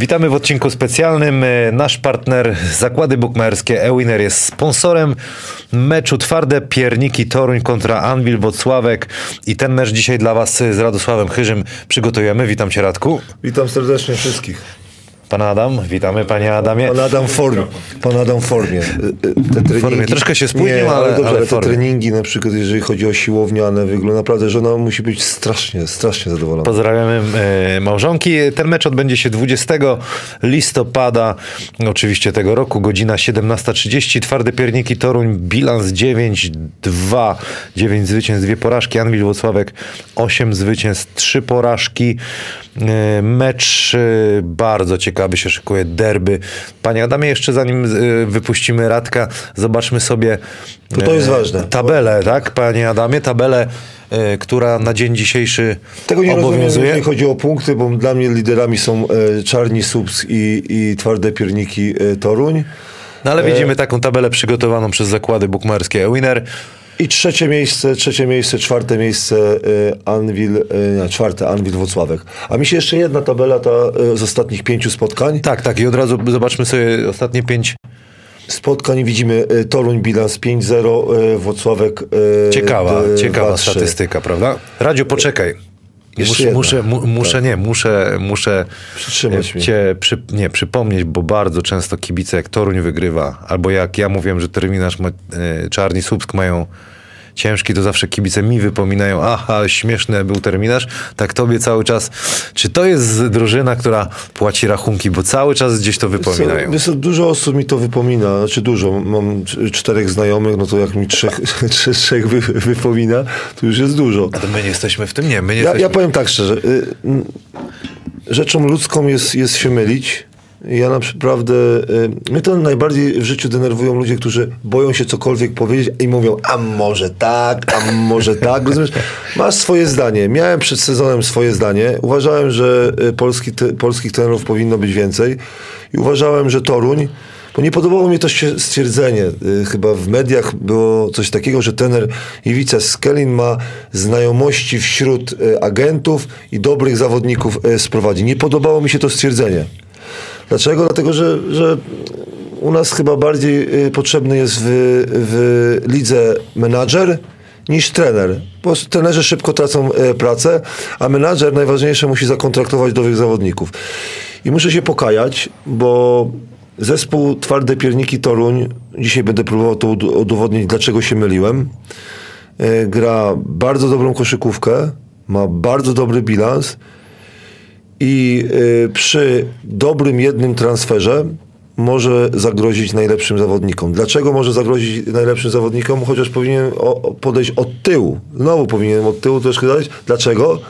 Witamy w odcinku specjalnym. E, Nasz partner Zakłady Bukmacherskie Ewiner jest sponsorem meczu Twarde Pierniki Toruń kontra Anwil Wocławek i ten mecz dzisiaj dla Was z Radosławem Chyżym przygotujemy. Witam Cię Radku. Witam serdecznie wszystkich. Pan Adam, witamy Panie Adamie. Pan Adam formie. Pan Adam formie. Te treningi, formie. Troszkę się spóźnił, nie, ale- dobrze, ale ale te formie. treningi na przykład, jeżeli chodzi o siłowniane wygląd, naprawdę żona musi być strasznie, strasznie zadowolona. Pozdrawiamy e, małżonki. Ten mecz odbędzie się 20 listopada, oczywiście tego roku, godzina 17.30. Twarde Pierniki Toruń, bilans 9-2, 9 zwycięstw, 2 porażki. Anwil Włocławek 8 zwycięstw, 3 porażki. E, Mecz e, bardzo ciekawy się szykuje, derby. Panie Adamie, jeszcze zanim e, wypuścimy Radka, zobaczmy sobie Bo to jest e, ważne. tabelę, tak? Panie Adamie, tabelę, e, która na dzień dzisiejszy Tego nie rozumiem, obowiązuje. jeżeli chodzi o punkty, bo dla mnie liderami są Czarni Subs i, i Twarde Pierniki Toruń. No ale widzimy taką tabelę przygotowaną przez zakłady bukmacherskie Winner. I trzecie miejsce, trzecie miejsce, czwarte miejsce e, Anwil, nie, czwarte Anwil Wocławek. A mi się jeszcze jedna tabela ta e, z ostatnich pięciu spotkań. Tak, tak i od razu zobaczmy sobie ostatnie pięć. spotkań widzimy Toruń bilans 5-0, e, Włocławek Ciekawa, ciekawa 2-3. statystyka, prawda? Radziu, poczekaj. Jeszcze Muszę, jedna. muszę, mu, muszę nie, muszę, muszę Przytrzymać e, cię przy, nie, przypomnieć, bo bardzo często kibice jak Toruń wygrywa, albo jak ja mówiłem, że terminarz ma, e, Czarni Słupsk mają ciężki, to zawsze kibice mi wypominają, aha, śmieszny był terminarz, tak tobie cały czas. Czy to jest drużyna, która płaci rachunki, bo cały czas gdzieś to wypominają? Wiesz dużo osób mi to wypomina, znaczy dużo. Mam czterech znajomych, no to jak mi trzech, trzech, wy, wypomina, to już jest dużo. A to my nie jesteśmy w tym, nie, my nie Ja, jesteśmy. ja powiem tak szczerze. y, Rzeczą ludzką jest, jest się mylić. Ja naprawdę, y, mnie to najbardziej w życiu denerwują ludzie, którzy boją się cokolwiek powiedzieć i mówią, a może tak, a może tak. Rozumiesz? Masz swoje zdanie. Miałem przed sezonem swoje zdanie. Uważałem, że y, polski, te, polskich trenerów powinno być więcej i uważałem, że Toruń bo nie podobało mi to stwierdzenie. y, Chyba w mediach było coś takiego, że trener Iwica Skelin ma znajomości wśród agentów i dobrych zawodników sprowadzi. Nie podobało mi się to stwierdzenie. Dlaczego? Dlatego, że, że u nas chyba bardziej y, potrzebny jest w, w lidze menadżer niż trener. Bo trenerzy szybko tracą e, pracę, a menadżer najważniejsze musi zakontraktować nowych zawodników. I muszę się pokajać, bo zespół Twarde Pierniki Toruń, dzisiaj będę próbował to ud- udowodnić, dlaczego się myliłem, e, gra bardzo dobrą koszykówkę, ma bardzo dobry bilans i y, przy dobrym jednym transferze może zagrozić najlepszym zawodnikom. Dlaczego może zagrozić najlepszym zawodnikom? Chociaż powinien podejść od tyłu. Znowu powinienem od tyłu troszkę dać. Dlaczego?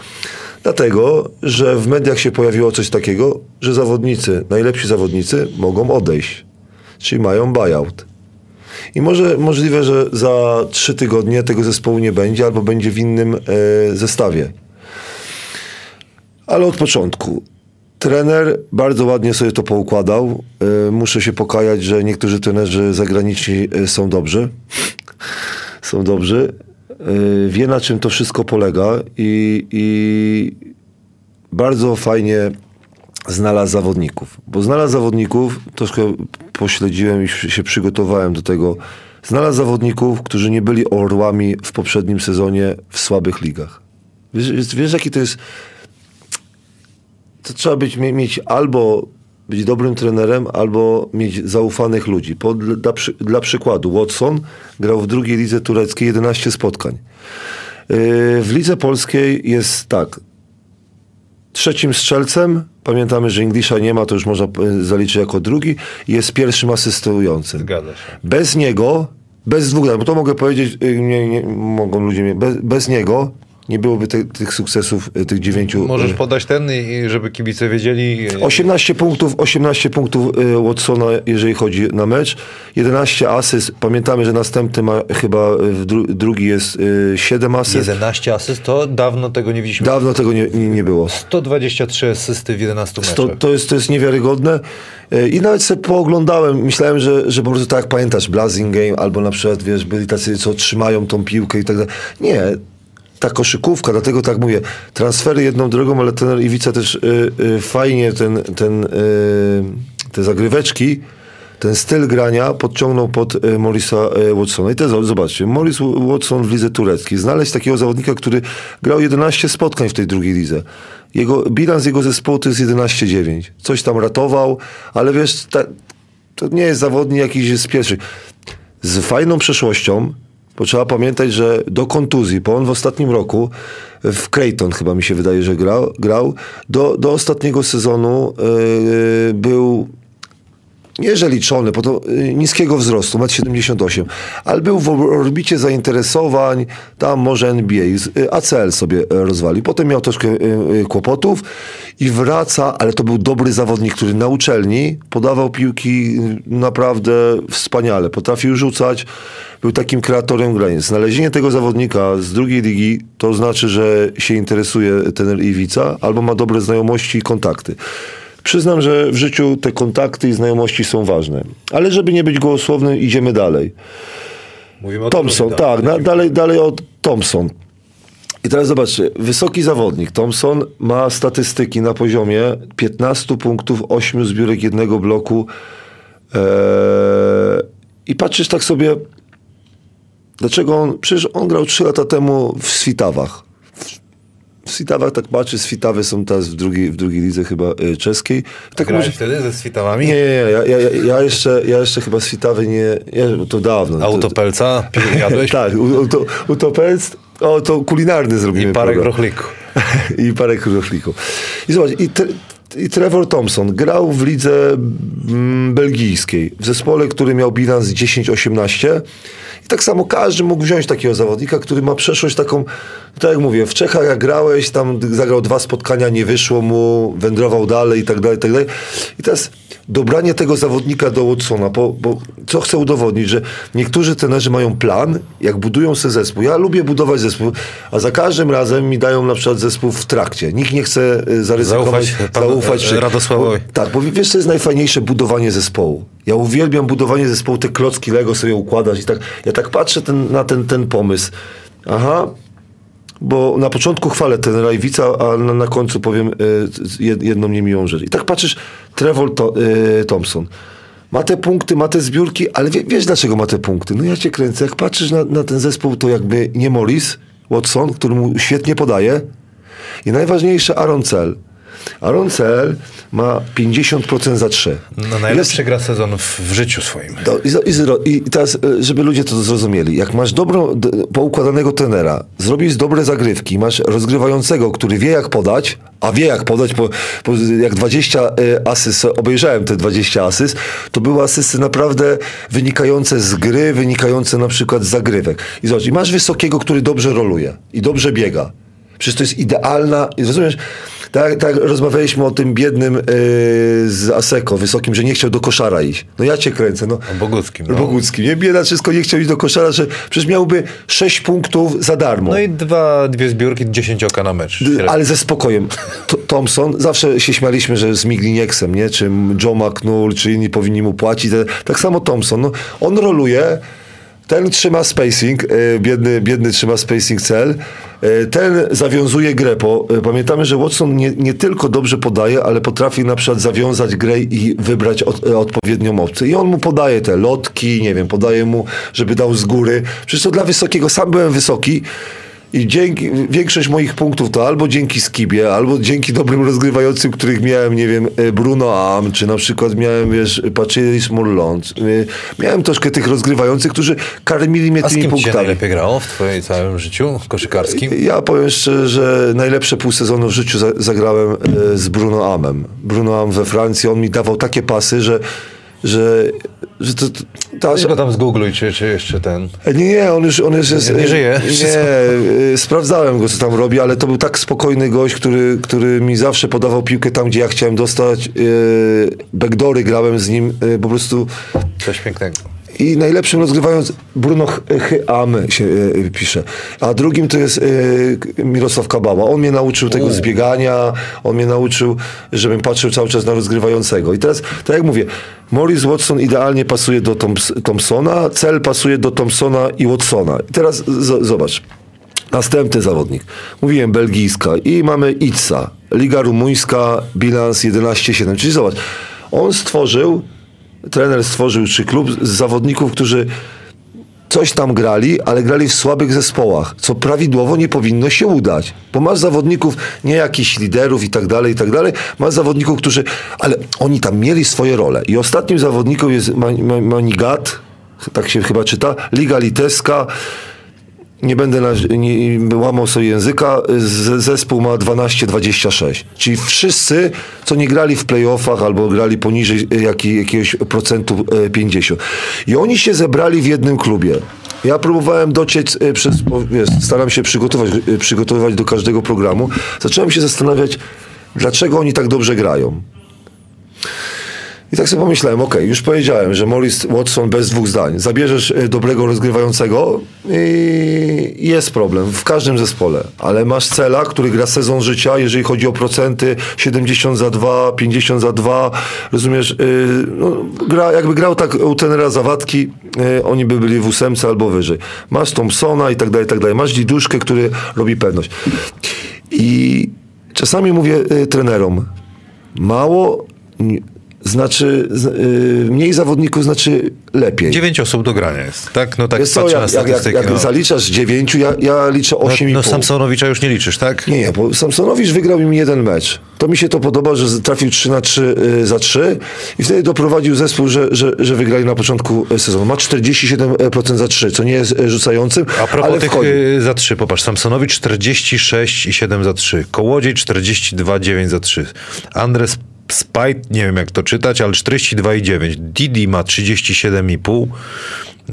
Dlatego, że w mediach się pojawiło coś takiego, że zawodnicy, najlepsi zawodnicy mogą odejść. Czyli mają buyout. I może możliwe, że za trzy tygodnie tego zespołu nie będzie, albo będzie w innym e, zestawie. Ale od początku. Trener bardzo ładnie sobie to poukładał. E, Muszę się pokajać, że niektórzy trenerzy zagraniczni e, są dobrzy. Są dobrzy. E, Wie na czym to wszystko polega i, i bardzo fajnie znalazł zawodników. Bo znalazł zawodników, troszkę pośledziłem i się przygotowałem do tego. Znalazł zawodników, którzy nie byli orłami w poprzednim sezonie w słabych ligach. Wiesz, wiesz, wiesz jaki to jest to trzeba być, mie- mieć albo być dobrym trenerem, albo mieć zaufanych ludzi. Po, dla, dla przykładu, Watson grał w drugiej lidze tureckiej 11 spotkań. Yy, w lidze polskiej jest tak. Trzecim strzelcem, pamiętamy, że Inglisza nie ma, to już można y, zaliczyć jako drugi, jest pierwszym asystującym. Zgadza się. Bez niego, bez dwóch, bo to mogę powiedzieć, y, nie, nie, mogą ludzie, mnie- bez, bez niego nie byłoby te, tych sukcesów, y, tych dziewięciu. Możesz y, podać ten, i żeby kibice wiedzieli. 18 punktów, 18 punktów Watsona, jeżeli chodzi na mecz. 11 asyst. Pamiętamy, że następny ma chyba dru, drugi jest y, 7 asyst. 11 asyst, to dawno tego nie widzieliśmy. Dawno tego nie, nie, nie było. 123 asysty w 11 meczach. To, to, jest, to jest niewiarygodne. I nawet sobie pooglądałem, myślałem, że, że po prostu tak jak pamiętasz, Blazing Game, albo na przykład, wiesz, byli tacy, co trzymają tą piłkę i tak dalej. Nie. Ta koszykówka, dlatego tak mówię, transfery jedną drogą, ale ten Iwica też y, y, fajnie ten, ten, y, te zagryweczki, ten styl grania podciągnął pod y, Morisa y, Watsona. I teraz zobaczcie, Morris Watson w lidze tureckiej. Znaleźć takiego zawodnika, który grał 11 spotkań w tej drugiej lidze. Jego, bilans jego zespołu to jest 11-9. Coś tam ratował, ale wiesz, ta, to nie jest zawodnik jakiś z pierwszych. Z fajną przeszłością, bo trzeba pamiętać, że do kontuzji, bo on w ostatnim roku w Creighton chyba mi się wydaje, że grał, grał do, do ostatniego sezonu yy, był nie że liczony, bo to y, niskiego wzrostu, 1,78 ale był w orbicie zainteresowań, tam może NBA, y, ACL sobie y, rozwali. Potem miał troszkę kłopotów i wraca, ale to był dobry zawodnik, który na uczelni podawał piłki naprawdę wspaniale, potrafił rzucać, był takim kreatorem gry. Znalezienie tego zawodnika z drugiej ligi to znaczy, że się interesuje ten Iwica albo ma dobre znajomości i kontakty. Przyznam, że w życiu te kontakty i znajomości są ważne. Ale żeby nie być gołosłownym, idziemy dalej. Mówimy o Thompson, tak, na, dalej, dalej o Thompson. I teraz zobaczcie, wysoki zawodnik Thompson ma statystyki na poziomie 15 punktów, 8 zbiórek jednego bloku. Eee, I patrzysz tak sobie, dlaczego on, przecież on grał 3 lata temu w Switawach. Switawach tak patrzy, Switawy są teraz w drugiej, w drugiej lidze chyba y, czeskiej. Tak Grałeś może... wtedy ze Switawami? Nie, nie, nie. Ja, ja, ja, jeszcze, ja jeszcze chyba Switawy nie... Ja, to dawno. Autopelca? Jadłeś? tak, Utopelc, o to kulinarny zrobimy. I parę grochliku. I parę grochliku. I zobacz, i, te, i Trevor Thompson grał w lidze mm, belgijskiej, w zespole, który miał bilans 10-18 tak samo każdy mógł wziąć takiego zawodnika, który ma przeszłość taką, tak jak mówię, w Czechach jak grałeś, tam zagrał dwa spotkania, nie wyszło mu, wędrował dalej i tak dalej, i tak dalej. I teraz dobranie tego zawodnika do Watsona, bo, bo co chcę udowodnić, że niektórzy trenerzy mają plan, jak budują sobie zespół. Ja lubię budować zespół, a za każdym razem mi dają na przykład zespół w trakcie. Nikt nie chce y, zaryzykować, zaufać, zaufać czy, Radosławowi. Bo, tak, bo wiesz, co jest najfajniejsze budowanie zespołu. Ja uwielbiam budowanie zespołu, te klocki Lego sobie układać i tak. Ja tak patrzę ten, na ten, ten pomysł. Aha, bo na początku chwalę ten Rajwica, a na, na końcu powiem y, jedną niemiłą rzecz. I tak patrzysz, Trevor to, y, Thompson. Ma te punkty, ma te zbiórki, ale wie, wiesz dlaczego ma te punkty? No ja cię kręcę. Jak patrzysz na, na ten zespół, to jakby nie Morris, Watson, który mu świetnie podaje i najważniejsze Aaron Cell. Aaron Cell ma 50% za 3. No najlepszy Jest... gra sezon w, w życiu swoim. To, i, i, teraz, e, żeby ludzie to zrozumieli, jak masz dobro poukładanego trenera, zrobisz dobre zagrywki, masz rozgrywającego, który wie jak podać, a wie jak podać, bo, bo jak 20 e, asyst, obejrzałem te 20 asyst, to były asysty naprawdę wynikające z gry, wynikające na przykład z zagrywek. I zobacz, i masz wysokiego, który dobrze roluje i dobrze biega. Przecież to jest idealna, rozumiesz, tak, tak rozmawialiśmy o tym biednym yy, z Aseko, wysokim, że nie chciał do koszara iść. No ja cię kręcę. No. O Boguckim. No. Boguckim. Nie bieda wszystko, nie chciał iść do koszara, że przecież miałby 6 punktów za darmo. No i dwa, dwie zbiórki, 10 oka na mecz. Ale ze spokojem. T Thompson, zawsze się śmialiśmy, że z Miglinieksem, nie? Czy Joe McNull, czy inni powinni mu płacić. Tak samo Thompson. No, on roluje, ten trzyma spacing, e, biedny, biedny trzyma spacing cel. E, ten zawiązuje grę, bo e, pamiętamy, że Watson nie, nie tylko dobrze podaje, ale potrafi na przykład zawiązać grę i wybrać od, odpowiednią opcję. I on mu podaje te lotki, nie wiem, podaje mu, żeby dał z góry. Przecież to dla wysokiego, sam byłem wysoki, i dzięki, większość moich punktów to albo dzięki Skibie, albo dzięki dobrym rozgrywającym, których miałem, nie wiem, e, Bruno Am, czy na przykład miałem, wiesz, Patrice Morlont. E, miałem troszkę tych rozgrywających, którzy karmili mnie A tymi punktami. A najlepiej grało w twoim całym życiu koszykarskim? Ja powiem szczerze, że najlepsze pół sezonu w życiu zagrałem e, z Bruno Amem. Bruno Am we Francji, on mi dawał takie pasy, że że, że to... to ta, Weź go tam zgoogluj, czy, czy jeszcze ten... Nie, nie, on już, on już jest... Nie, nie żyje? Nie, sprawdzałem go, co tam robi, ale to był tak spokojny gość, który, który mi zawsze podawał piłkę tam, gdzie ja chciałem dostać. Backdory grałem z nim, po prostu... Coś pięknego i najlepszym rozgrywając Bruno Hyam się e, pisze, a drugim to jest e, Mirosław Kabała. On mnie nauczył tego zbiegania, on mnie nauczył, żebym patrzył cały czas na rozgrywającego. I teraz, tak jak mówię, Morris Watson idealnie pasuje do Thompsona, cel pasuje do Thompsona i Watsona. I teraz zobacz. Następny zawodnik. Mówiłem belgijska i mamy Itza. Liga rumuńska, bilans 11-7. Czyli zobacz, on stworzył, trener stworzył, czy klub z zawodników, którzy coś tam grali, ale grali w słabych zespołach, co prawidłowo nie powinno się udać. Bo masz zawodników, nie jakichś liderów i tak dalej, i tak dalej, masz zawodników, którzy, ale oni tam mieli swoje role. I ostatnim zawodnikiem jest Manigat, tak się chyba czyta, Liga Litewska, nie będę na, nie, łamał sobie języka, z, zespół ma 12-26. Czyli wszyscy, co nie grali w playoffach albo grali poniżej jak, jakiegoś procentu 50. I oni się zebrali w jednym klubie. Ja próbowałem dociec e, przez, wiesz, staram się przygotować, e, przygotowywać do każdego programu. Zacząłem się zastanawiać, dlaczego oni tak dobrze grają. I tak sobie pomyślałem, ok, już powiedziałem, że Morris Watson bez dwóch zdań. Zabierzesz e, dobrego rozgrywającego i jest problem w każdym zespole. Ale masz cela, który gra sezon życia, jeżeli chodzi o procenty 70 za 2, 50 za 2, rozumiesz, yy, no, gra, jakby grał tak u tenera Zawadki, yy, oni by byli w ósemce albo wyżej. Masz Thompsona i tak dalej, i tak dalej. Masz Diduszkę, który robi pewność. I czasami mówię trenerom, mało znaczy yy, mniej zawodników znaczy lepiej. Dziewięć osób do grania jest, tak? No tak Wiesz co, jak, jak, jak, jak no. zaliczasz dziewięciu, ja, ja liczę osiem No, i no pół. Samsonowicza już nie liczysz, tak? Nie, nie, bo Samsonowicz wygrał im jeden mecz. To mi się to podoba, że trafił 3 na 3 y, za 3 i wtedy doprowadził zespół, że, że, że wygrali na początku y, sezonu. Ma 47% za 3, co nie jest y, rzucającym, A propos ale tych wchodzi. y, za 3, popatrz, Samsonowicz 46 i 7 za 3, Kołodziej 42 9 za 3, Andres Spite, nie wiem jak to czytać, ale 42,9. Didi ma 37,5.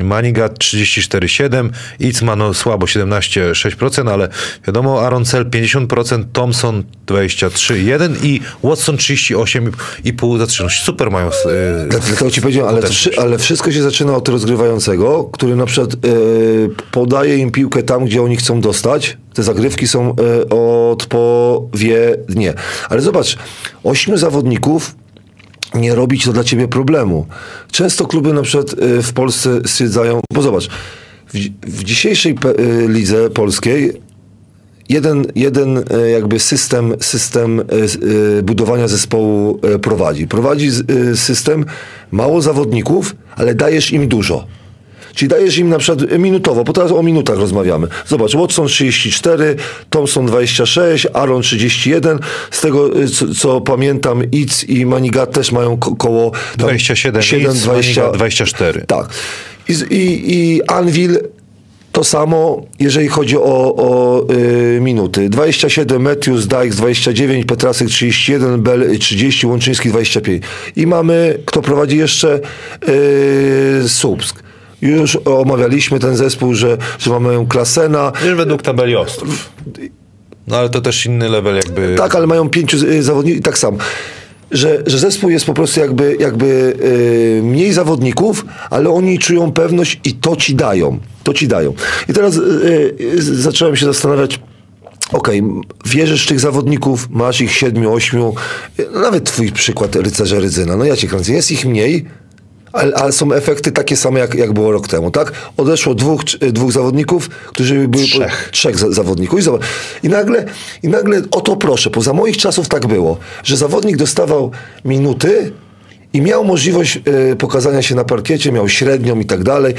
Manigat 34,7. Itz ma no słabo 17,6%, ale wiadomo, Aaron Cell 50%, Thompson 23,1 i Watson 38,5 za 3. No, super mają. Yy, Dlatego ci powiedziałem, ale, wszy- ale wszystko się zaczyna od rozgrywającego, który na przykład e, podaje im piłkę tam, gdzie oni chcą dostać. Te zagrywki są e, odpowiednie. Ale zobacz, ośmiu zawodników nie robi to dla ciebie problemu. Często kluby na przykład e, w Polsce stwierdzają, bo zobacz, w, w dzisiejszej e, lidze polskiej jeden, jeden e, jakby system, system budowania zespołu prowadzi. Prowadzi system mało zawodników, ale dajesz im dużo. Czyli dajesz im na przykład minutowo, bo teraz o minutach rozmawiamy. Zobacz, Watson 34, Thompson 26, Aaron 31. Z tego, co, co pamiętam, Itz i Manigat też mają ko- koło... tam 27, 7, Itz, 20, Manigat 24. tak. I, i, i Anvil to samo, jeżeli chodzi o, o y, minuty. 27, Matthews, Dykes 29, Petrasek 31, Bell 30, Łączyński 25. I mamy, kto prowadzi jeszcze? Y, Słupsk. Już omawialiśmy ten zespół, że, że mamy Klasena. Już według tabeli Ostrów. No ale to też inny level jakby... Tak, ale mają pięciu y, zawodników i tak samo. Że, że zespół jest po prostu jakby, jakby y, mniej zawodników, ale oni czują pewność i to ci dają. To ci dają. I teraz y, y, zacząłem się zastanawiać, Okej, wierzysz w tych zawodników, masz ich siedmiu, ośmiu, y, nawet twój przykład rycerza Rydzyna, no ja cię kręcę, jest ich mniej, ale, są efekty takie same, jak, jak było rok temu, tak? Odeszło dwóch, czy- dwóch zawodników, którzy byli... Trzech. trzech za, zawodników. I, zobacz, i, nagle, I nagle o to proszę, bo za moich czasów tak było, że zawodnik dostawał minuty i miał możliwość e, pokazania się na parkiecie, miał średnią i tak dalej.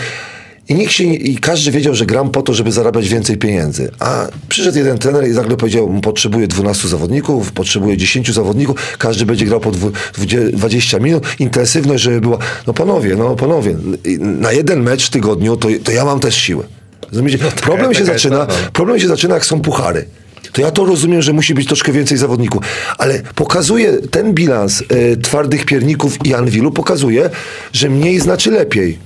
I nikt się i każdy wiedział, że gram po to, żeby zarabiać więcej pieniędzy. A przyszedł jeden trener i nagle powiedział, potrzebuję 12 zawodników, potrzebuję 10 zawodników, każdy będzie grał po dwu- dwudzie- 20 minut, intensywność, żeby była. No panowie, no panowie, na jeden mecz w tygodniu to, to ja mam też siłę. Rozumiecie? Problem się zaczyna, prawda. problem się zaczyna, jak są puchary. To ja to rozumiem, że musi być troszkę więcej zawodników, ale pokazuje ten bilans e, twardych pierników i Anwilu, pokazuje, że mniej znaczy lepiej.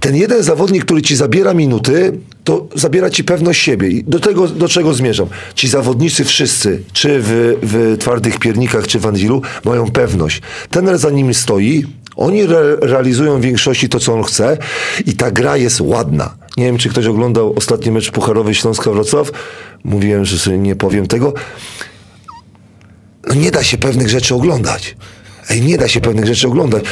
Ten jeden zawodnik, który ci zabiera minuty, to zabiera ci pewność siebie. I do tego, do czego zmierzam? Ci zawodnicy wszyscy, czy w, w twardych piernikach, czy w Anwilu, mają pewność. Ten za nimi stoi, oni re realizują w większości to, co on chce i ta gra jest ładna. Nie wiem, czy ktoś oglądał ostatni mecz pucharowy Śląska-Wrocław. Mówiłem, że sobie nie powiem tego. No nie da się pewnych rzeczy oglądać. Ej, nie da się pewnych rzeczy oglądać.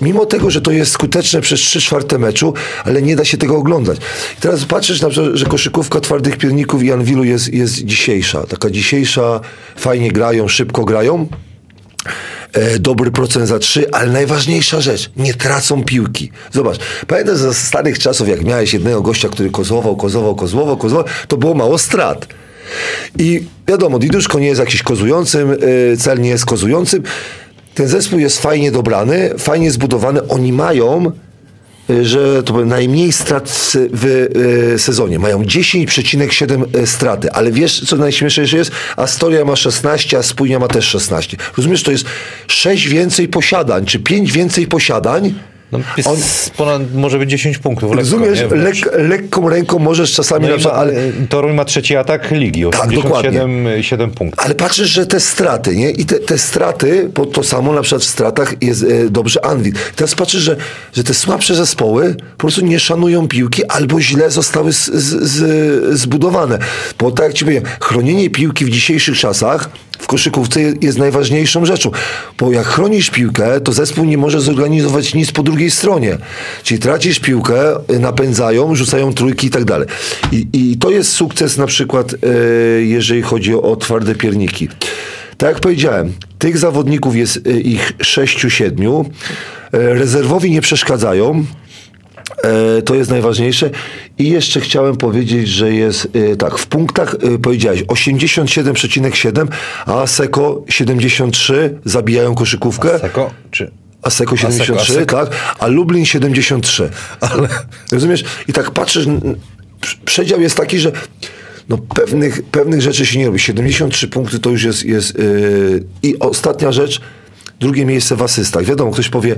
Mimo tego, że to jest skuteczne przez 3 czwarte meczu, ale nie da się tego oglądać. I teraz patrzysz na przykład, że koszykówka twardych pierników i Anwilu jest, jest dzisiejsza. Taka dzisiejsza, fajnie grają, szybko grają. E, dobry procent za trzy, ale najważniejsza rzecz, nie tracą piłki. Zobacz, pamiętam ze starych czasów, jak miałeś jednego gościa, który kozłował, kozłował, kozłował, kozłował, to było mało strat. I wiadomo, Diduszko nie jest jakiś kozującym, e, cel nie jest kozującym. Ten zespół jest fajnie dobrany, fajnie zbudowany. Oni mają y, że to najmniej strat w y, sezonie. Mają 10,7 y, straty, ale wiesz, co najśmieszniejsze jest? Astoria ma 16, a Spójnia ma też 16. Rozumiesz, to jest 6 więcej posiadań, czy 5 więcej posiadań, no, jest On, ponad, może być 10 punktów. Lekko, rozumiesz, lek, lekką ręką możesz czasami... No ma, ale Toruń ma trzeci atak ligi, 87 tak, 7 punktów. Ale patrzysz, że te straty, nie? I te, te straty, bo to samo na przykład w stratach jest e, dobrze Anvil. Teraz patrzysz, że, że te słabsze zespoły po prostu nie szanują piłki albo źle zostały z, z, z, zbudowane. Bo tak jak ci powiem, chronienie piłki w dzisiejszych czasach w koszykówce jest najważniejszą rzeczą. Bo jak chronisz piłkę, to zespół nie może zorganizować nic po drugiej stronie. Czyli tracisz piłkę, napędzają, rzucają trójki i tak dalej. I, to jest sukces na przykład, e, jeżeli chodzi o twarde pierniki. Tak jak powiedziałem, tych zawodników jest e, ich sześciu, siedmiu. E, rezerwowi nie przeszkadzają. E, to jest najważniejsze. I jeszcze chciałem powiedzieć, że jest e, tak, w punktach e, powiedziałeś 87,7, a Aseko 73 zabijają koszykówkę. Aseko czy Aseko 73, Aseko, Aseko. tak, a Lublin 73. Ale... Rozumiesz? I tak patrzysz, przedział jest taki, że no pewnych, pewnych rzeczy się nie robi. 73 punkty to już jest... jest yy... I ostatnia rzecz, drugie miejsce w asystach. Wiadomo, ktoś powie,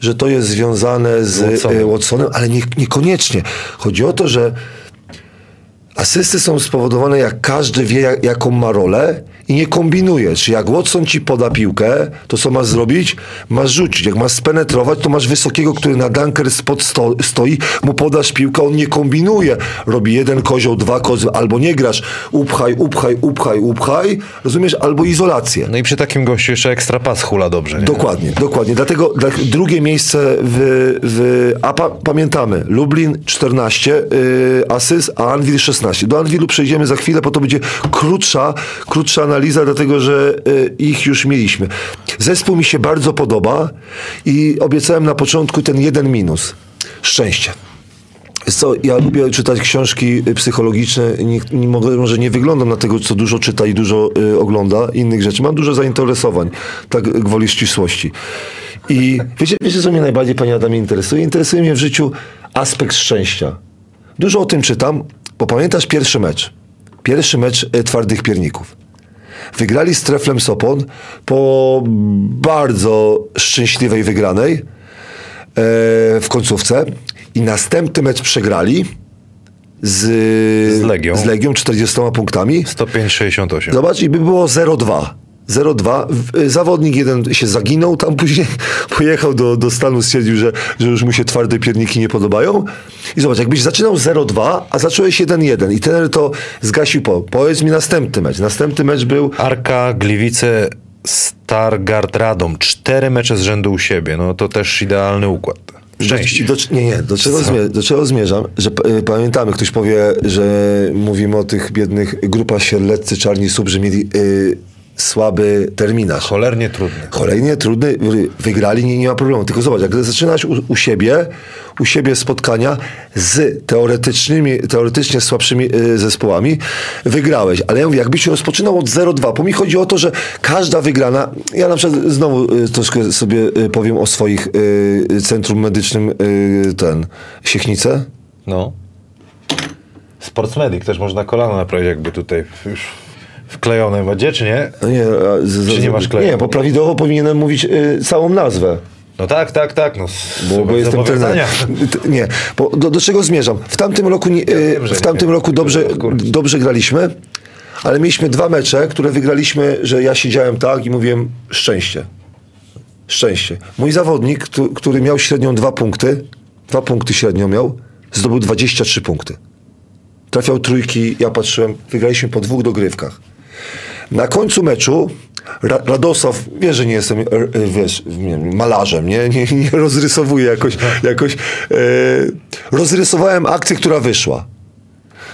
że to jest związane z Watsonem, e, Watsonem ale nie, niekoniecznie. Chodzi o to, że asysty są spowodowane, jak każdy wie, jak, jaką ma rolę i nie kombinuje. Czy jak Watson ci poda piłkę, to co masz zrobić? Masz rzucić. Jak masz spenetrować, to masz wysokiego, który na dunker spod sto, stoi, mu podasz piłkę, on nie kombinuje. Robi jeden kozioł, dwa kozły, albo nie grasz. Upchaj, upchaj, upchaj, upchaj. Rozumiesz? Albo izolację. No i przy takim gościu jeszcze ekstra pas hula dobrze. Nie? Dokładnie, dokładnie. Dlatego dla, drugie miejsce w... w a pa, pamiętamy, Lublin 14 yy, asyst, a Anvil 16. Do Anvilu przejdziemy za chwilę, bo to będzie krótsza, krótsza analiza, dlatego że y, ich już mieliśmy. Zespół mi się bardzo podoba i obiecałem na początku ten jeden minus. Szczęście. Co, ja lubię czytać książki psychologiczne, nie, nie może nie wyglądam na tego, co dużo czyta i dużo y, ogląda innych rzeczy. Mam dużo zainteresowań, tak gwoli ścisłości. I wiecie, wiecie, co mnie najbardziej, panie Adamie, interesuje? Interesuje mnie w życiu aspekt szczęścia. Dużo o tym czytam, bo pamiętasz pierwszy mecz. Pierwszy mecz y, twardych pierników. Wygrali z Treflem Sopon po bardzo szczęśliwej wygranej e, w końcówce i następny mecz przegrali z, z Legią. z Legią 40 punktami. 105-68. Zobacz, i by było 0-2. 0-2. Zawodnik jeden się zaginął, tam później pojechał do, do Stanu, stwierdził, że, że już mu się twarde pierniki nie podobają. I zobacz, jakbyś zaczynał 0-2, a zacząłeś 1-1 i ten to zgasił po. Powiedz mi następny mecz. Następny mecz był... Arka, Gliwice, Stargard Radom. Cztery mecze z rzędu u siebie. No to też idealny układ. Szczęście. Do, nie, nie, do czego, zmierzam, do czego zmierzam? Że y, pamiętamy, ktoś powie, że mówimy o tych biednych grupach sierleccy, czarni sub, że mieli... Y, słaby terminarz. Cholernie trudny. Cholernie trudny, wygrali, nie, nie ma problemu. Tylko zobacz, jak zaczynasz u, u, siebie, u siebie spotkania z teoretycznymi, teoretycznie słabszymi y, zespołami, wygrałeś. Ale ja mówię, jakbyś się rozpoczynał od 0-2, bo mi chodzi o to, że każda wygrana, ja na przykład znowu y, troszkę sobie y, powiem o swoich y, centrum medycznym, y, ten, Siechnice. No. Sportsmedic też można kolana naprawić, jakby tutaj już wklejone w czy nie? No nie, z, czy nie masz? Nie, bo prawidłowo powinienem mówić y, całą nazwę. No tak, tak, tak. No, bo, bo jestem trenerem. Nie, bo do, do, czego zmierzam? W tamtym roku, nie, ja wiem, w tamtym nie, roku dobrze, dobrze graliśmy, ale mieliśmy dwa mecze, które wygraliśmy, że ja siedziałem tak i mówiłem szczęście. Szczęście. Mój zawodnik, który miał średnią dwa punkty, dwa punkty średnio miał, zdobył 23 punkty. Trafiał trójki, ja patrzyłem, wygraliśmy po dwóch dogrywkach. Na końcu meczu Ra Radosław, wiesz, że nie jestem, e, wiesz, malarzem, nie? Nie, nie rozrysowuję jakoś, jakoś. E, rozrysowałem akcję, która wyszła.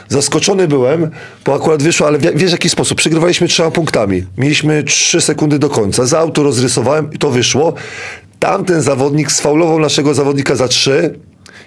Zaskoczony byłem, bo akurat wyszło, ale wiesz w jaki sposób? Przegrywaliśmy trzema punktami. Mieliśmy trzy sekundy do końca. Za auto rozrysowałem i to wyszło. Tamten zawodnik sfaulował naszego zawodnika za trzy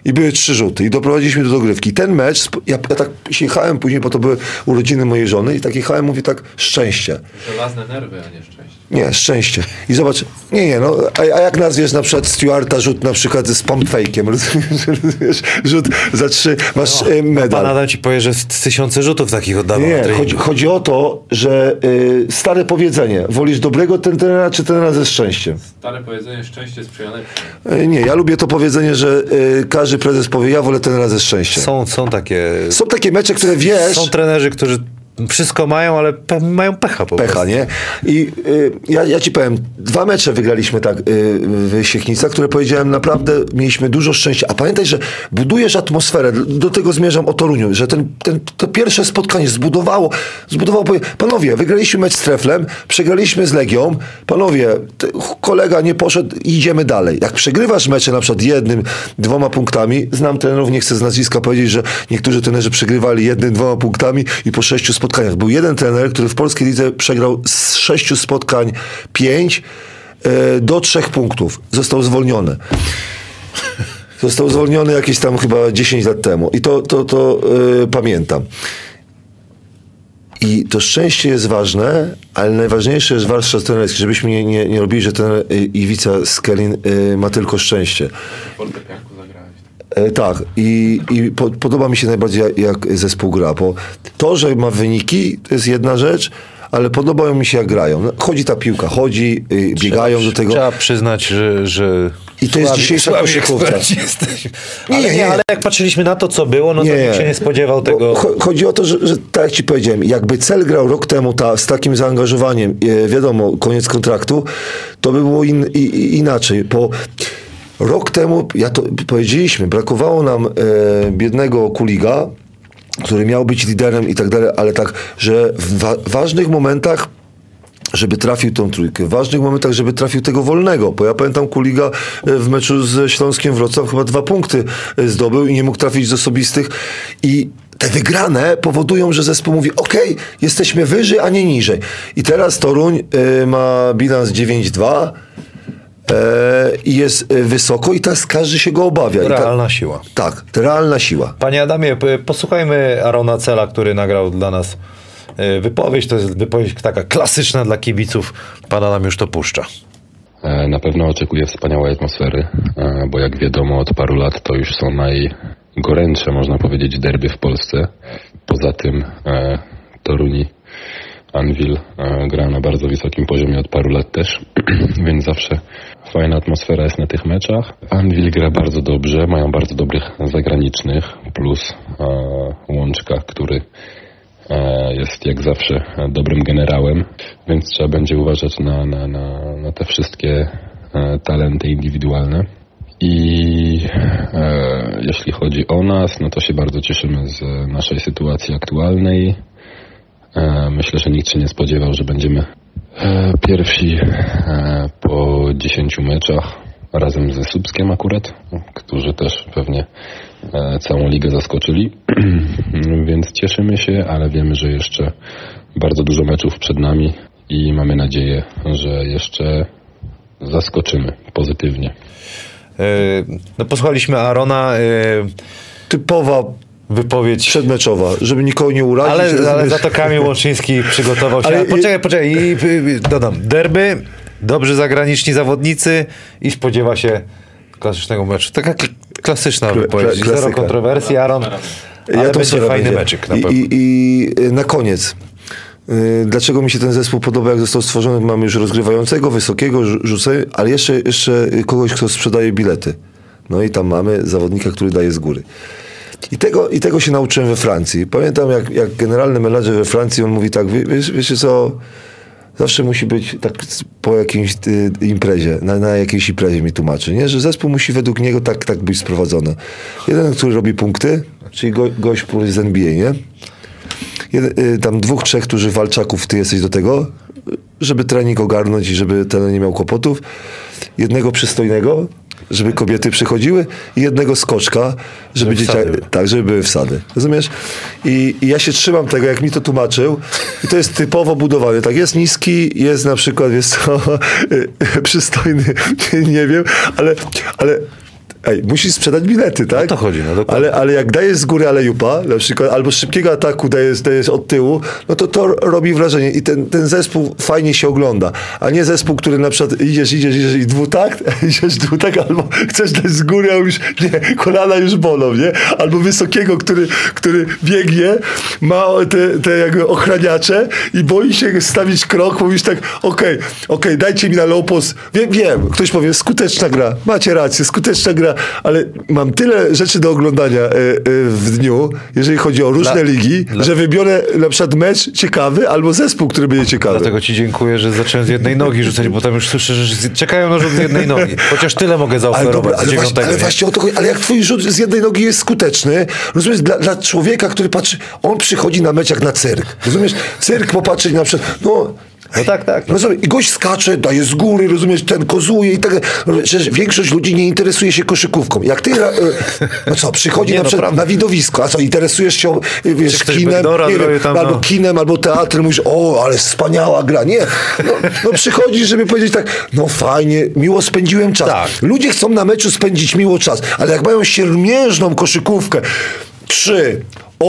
i były trzy rzuty i doprowadziliśmy do dogrywki. Ten mecz, ja, ja tak jechałem później, bo to były urodziny mojej żony i tak jechałem, mówię tak, szczęście. Żelazne nerwy, a nie szczęście. Nie, szczęście. I zobacz, nie, nie, no, a, a jak nazwiesz na przykład Stewarta rzut na przykład z pump fake'iem, rozumiesz, rzut za trzy, masz no, medal. Pan Adam ci powie, że z tysiące rzutów takich oddawał Nie, chodzi, chodzi, o to, że y, stare powiedzenie, wolisz dobrego tenera czy tenera ze szczęściem? Stare powiedzenie, szczęście sprzyja y, Nie, ja lubię to powiedzenie, że y, każdy prezes powie, ja wolę tenera ze szczęściem. Są, są takie... Są takie mecze, które wiesz... Są trenerzy, którzy wszystko mają, ale pe mają pecha po Pecha, prostu. nie? I y, ja, ja ci powiem, dwa mecze wygraliśmy tak y, w Siechnicach, które powiedziałem naprawdę, mieliśmy dużo szczęścia. A pamiętaj, że budujesz atmosferę, do tego zmierzam o Toruniu, że ten, ten, to pierwsze spotkanie zbudowało, zbudowało, panowie, wygraliśmy mecz z Treflem, przegraliśmy z Legią, panowie, kolega nie poszedł, idziemy dalej. Jak przegrywasz mecze na przykład jednym, dwoma punktami, znam trenerów, nie chcę z nazwiska powiedzieć, że niektórzy trenerzy przegrywali jednym, dwoma punktami i po sześciu spotkaniach. Był jeden trener, który w polskiej lidze przegrał z sześciu spotkań pięć e, do trzech punktów. Został zwolniony. Został zwolniony jakieś tam chyba 10 lat temu. I to, to, to yy, pamiętam. I to szczęście jest ważne, ale najważniejsze jest warsztat trenerski, żebyśmy nie, nie, nie robili, że ten Iwica Skelin yy, ma tylko szczęście. E, tak, i, i po, podoba mi się najbardziej jak, zespół gra, bo to, że ma wyniki, to jest jedna rzecz, ale podobają mi się jak grają. No, chodzi ta piłka, chodzi, y, biegają do tego. Trzeba przyznać, że... że I to jest dzisiejsza koszykówka. Nie, ale, nie, ale jak patrzyliśmy na to, co było, no nie, to nikt się nie spodziewał tego. Chodzi o to, że, że tak jak ci powiedziałem, jakby cel grał rok temu ta, z takim zaangażowaniem, e, wiadomo, koniec kontraktu, to by było in, i, inaczej, bo Rok temu, ja to powiedzieliśmy, brakowało nam e, biednego Kuliga, który miał być liderem i tak dalej, ale tak, że w wa ważnych momentach żeby trafił tą trójkę. W ważnych momentach, żeby trafił tego wolnego, bo ja pamiętam Kuliga e, w meczu z Śląskiem Wrocław chyba dwa punkty e, zdobył i nie mógł trafić z osobistych i te wygrane powodują, że zespół mówi ok, jesteśmy wyżej, a nie niżej. I teraz Toruń y, ma bilans 9-2 E, i jest e, wysoko i teraz każdy się go obawia. Realna ta, siła. Tak, realna siła. Panie Adamie, posłuchajmy Arona Cela, który nagrał dla nas e, wypowiedź. To jest wypowiedź taka klasyczna dla kibiców. Pan Adam już to puszcza. Na pewno oczekuję wspaniałej atmosfery, bo jak wiadomo od paru lat to już są najgorętsze, można powiedzieć, derby w Polsce. Poza tym Toruni Anvil gra na bardzo wysokim poziomie od paru lat też, więc zawsze Fajna atmosfera jest na tych meczach. Anvil gra bardzo dobrze, mają bardzo dobrych zagranicznych, plus e, Łączka, który e, jest jak zawsze dobrym generałem, więc trzeba będzie uważać na, na, na, na te wszystkie e, talenty indywidualne. I e, jeśli chodzi o nas, no to się bardzo cieszymy z naszej sytuacji aktualnej. E, myślę, że nikt się nie spodziewał, że będziemy E, pierwsi e, po 10 meczach razem ze Słupskiem akurat, którzy też pewnie całą ligę zaskoczyli, więc cieszymy się, ale wiemy, że jeszcze bardzo dużo meczów przed nami i mamy nadzieję, że jeszcze zaskoczymy pozytywnie. No, posłuchaliśmy Arona. Typowa wypowiedź przedmeczowa, żeby nikogo nie urazić. Ale, ale za to Kamil Łączyński przygotował się. Ale, poczekaj, poczekaj. I, dodam. Derby, dobrzy zagraniczni zawodnicy i spodziewa się klasycznego meczu. Taka klasyczna Kla, wypowiedź. Klasyka. Zero kontrowersji, Aaron. Ale ja to będzie fajny będzie. meczyk na I, i, I na koniec. Y, dlaczego mi się ten zespół podoba, jak został stworzony? Mamy już rozgrywającego, wysokiego, rzucę, ale jeszcze, jeszcze kogoś, kto sprzedaje bilety. No i tam mamy zawodnika, który daje z góry. I tego, I tego się nauczyłem we Francji. Pamiętam, jak, jak generalny menadżer we Francji, on mówi tak, wiesz, wiecie co, zawsze musi być tak po jakiejś y, imprezie, na, na jakiejś imprezie mi tłumaczy, nie? że zespół musi według niego tak, tak być sprowadzony. Jeden, który robi punkty, czyli go, gość z NBA, nie? Jeden, y, tam dwóch, trzech, którzy walczaków, ty jesteś do tego, żeby trening ogarnąć i żeby ten nie miał kłopotów. Jednego przystojnego, żeby kobiety przychodziły i jednego skoczka, żeby Żeby dzieciaki, tak, żeby były wsady. Rozumiesz? I, I ja się trzymam tego, jak mi to tłumaczył. I to jest typowo budowane. Tak, jest niski, jest na przykład, jest co, przystojny, nie wiem, ale, ale Ej, musisz sprzedać bilety, tak? O to chodzi, no dokładnie. ale, ale jak dajesz z góry alejupa, na przykład, albo szybkiego ataku dajesz, dajesz od tyłu, no to to robi wrażenie i ten, ten zespół fajnie się ogląda, a nie zespół, który na przykład idziesz, idziesz, idziesz i dwutakt, idziesz dwutakt, albo chcesz dać z góry, a już nie, kolana już bolą, nie? Albo wysokiego, który, który biegnie, ma te, te jakby ochraniacze i boi się stawić krok, mówisz tak, okej, okej, dajcie mi na low post. Wiem, wiem, ktoś powie, skuteczna gra, macie rację, skuteczna gra, ale mam tyle rzeczy do oglądania e, e, w dniu, jeżeli chodzi o różne Dla- ligi, dla- że wybiorę na przykład mecz ciekawy albo zespół, który będzie ciekawy. Dlatego ci dziękuję, że zacząłem z jednej nogi rzucać, bo tam już słyszę, że czekają na rzut z jednej nogi. Chociaż tyle mogę Ale, zaoferować dobra, z ale, właśnie, ale nie? właśnie o to chodzi. Ale jak twój rzut z jednej nogi jest skuteczny, rozumiesz, dla, dla człowieka, który patrzy, on przychodzi na mecz jak na cyrk. Rozumiesz, cyrk popatrzeć na przykład, no... No tak, tak. No sobie, i gość skacze, daje z góry, rozumiesz, ten kozuje i tak. Przecież większość ludzi nie interesuje się koszykówką. Jak ty, e, no co, przychodzi Nie, na no, przykład na widowisko, a co, interesujesz się e, wiesz, kinem, nie wiem, tam, albo no. kinem, albo teatrem, mówisz, o, ale wspaniała gra. Nie, no, no przychodzisz, żeby powiedzieć tak, no fajnie, miło spędziłem czas. Tak. Ludzie chcą na meczu spędzić miło czas, ale jak mają siermiężną koszykówkę, trzy,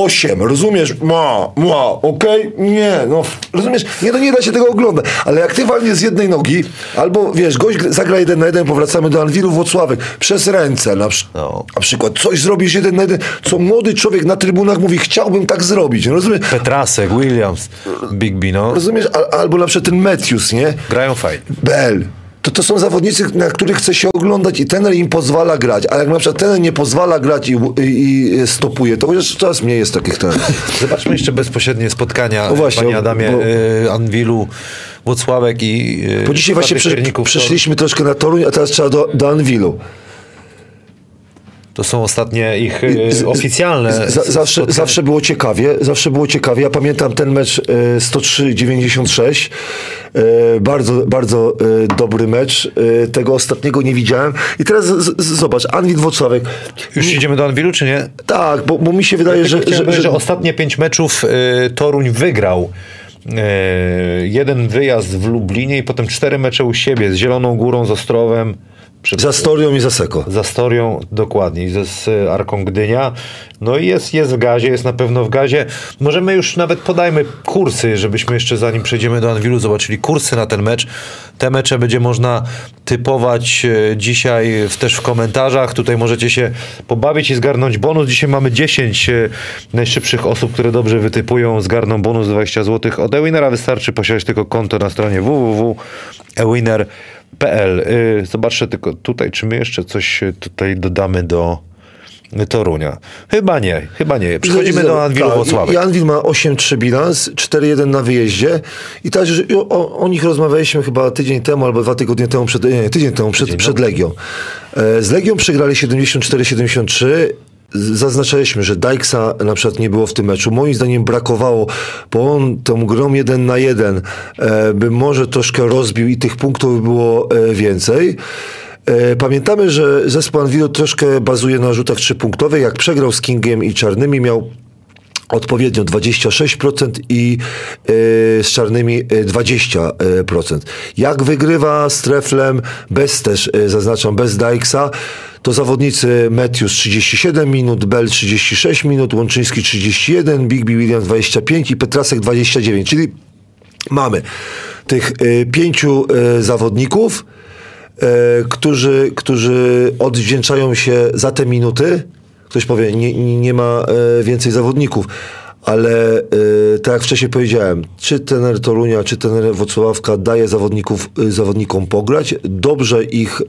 osiem, rozumiesz? Ma, ma, okej? Nie, no, rozumiesz? Nie, no nie da się tego oglądać. Ale jak ty z jednej nogi, albo, wiesz, gość gr- zagra jeden na jeden, powracamy do Anwilu Włocławek, przez ręce na, przy- No. na przykład, coś zrobisz jeden na jeden, co młody człowiek na trybunach mówi, chciałbym tak zrobić, rozumiesz? Petrasek, Williams, Big B, no. Rozumiesz? Al, albo na przykład ten Matthews, nie? Grają fajnie. Bell. To, to są zawodnicy, na których chce się oglądać i trener im pozwala grać. A jak na przykład trener nie pozwala grać i, i, i stopuje, to już coraz mniej jest takich trenerów. Zobaczmy jeszcze bezpośrednie spotkania, No właśnie, panie Adamie, bo- y, Anwilu, Włocławek i y, Bo dzisiaj właśnie przeszliśmy troszkę na Toruń, a teraz trzeba do, do Anwilu. To, są ostatnie ich y, Z- oficjalne z- za, zawsze, spotkania. zawsze było ciekawie, zawsze było ciekawie. Ja pamiętam ten mecz e, 103-96. E, bardzo, bardzo e, dobry mecz. Tego ostatniego nie widziałem. I teraz z, z, zobacz, Anwil Włocławek. Już idziemy do Anwilu, czy nie? Tak, bo, bo mi się wydaje, Ja że, że, że, że, ostatnie pięć meczów y, Toruń wygrał. Y, jeden wyjazd w Lublinie i potem cztery mecze u siebie z Zieloną Górą, z Ostrowem, za Storią i za Seko. za Storią, dokładnie, i ze, z Arką Gdynia. No i jest, jest w gazie, jest na pewno w gazie. Możemy już nawet podajmy kursy, żebyśmy jeszcze zanim przejdziemy do Anwilu zobaczyli kursy na ten mecz. Te mecze będzie można typować e, dzisiaj w, też w komentarzach. Tutaj możecie się pobawić i zgarnąć bonus. Dzisiaj mamy 10 e, najszybszych osób, które dobrze wytypują, zgarną bonus 20 zł. Od Ewinera wystarczy posiadać tylko konto na stronie www.ewiner.pl. Y, Zobaczę tylko tutaj, czy my jeszcze coś tutaj dodamy do Torunia. Chyba nie, chyba nie. Przechodzimy do Anwilu Tak, Włocławek. i Anwil ma 8-3 bilans, 4-1 na wyjeździe. I tak, że o, o, o nich rozmawialiśmy chyba tydzień temu albo dwa tygodnie temu, przed, nie, tydzień temu przed, przed Legią. E, Z Legią przegrali 74-73. Zaznaczaliśmy, że Dykesa na przykład nie było w tym meczu. Moim zdaniem brakowało, bo on tą grą jeden na jeden e, by może troszkę rozbił i tych punktów by było e, więcej. E, Pamiętamy, że zespół Anwilu troszkę bazuje na rzutach trzypunktowych. Jak przegrał z Kingiem i Czarnymi, miał odpowiednio 26% i z czarnymi e, 20%. Jak wygrywa z Treflem, bez też, e, zaznaczam, bez Dykesa, to zawodnicy Matthews 37 minut, Bell 36 minut, Łączyński 31, Bigby Williams 25 i Petrasek 29, czyli mamy tych e, pięciu e, zawodników, e, którzy, którzy odwdzięczają się za te minuty. Ktoś powie, nie, nie ma e, więcej zawodników, ale e, tak jak wcześniej powiedziałem, czy trener Torunia, czy trener Wocławka daje zawodników, e, zawodnikom pograć, dobrze ich e,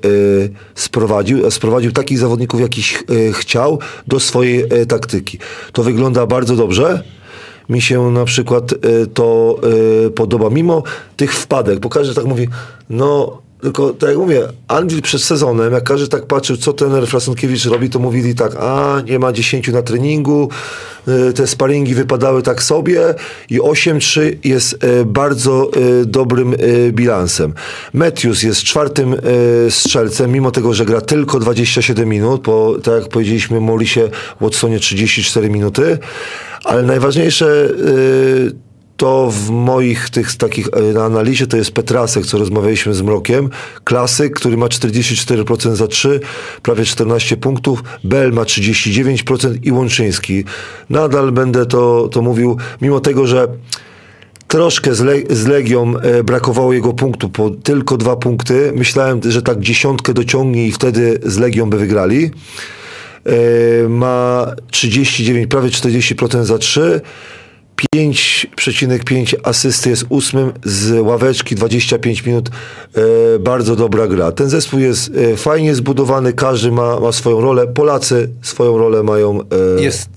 sprowadził, sprowadził takich zawodników, jakich e, chciał do swojej e, taktyki. To wygląda bardzo dobrze. Mi się na przykład e, to podoba, mimo tych wpadek, bo każdy tak mówi, no tylko tak jak mówię, Anvil przed sezonem, jak każdy tak patrzył, co trener Frasunkiewicz robi, to mówili tak, a nie ma 10 na treningu, y, te sparingi wypadały tak sobie i 8-3 jest y, bardzo y, dobrym bilansem. Matthews jest czwartym strzelcem, mimo tego, że gra tylko 27 minut, bo tak jak powiedzieliśmy, Molisie Watsonie 34 minuty, ale najważniejsze to w moich tych takich e, na analizie to jest Petrasek, co rozmawialiśmy z Mrokiem. Klasyk, który ma 44% za 3, prawie 14 punktów. Bell ma 39% i Łączyński. Nadal będę to, to mówił, mimo tego, że troszkę z, Le- z Legią e, brakowało jego punktu, po tylko dwa punkty. Myślałem, że tak dziesiątkę dociągnie i wtedy z Legią by wygrali. E, ma 39, prawie 40% za 3. 5,5 asysty jest ósmym z ławeczki 25 minut. E, bardzo dobra gra. Ten zespół jest e, fajnie zbudowany, każdy ma, ma swoją rolę. Polacy swoją rolę mają e, Jest,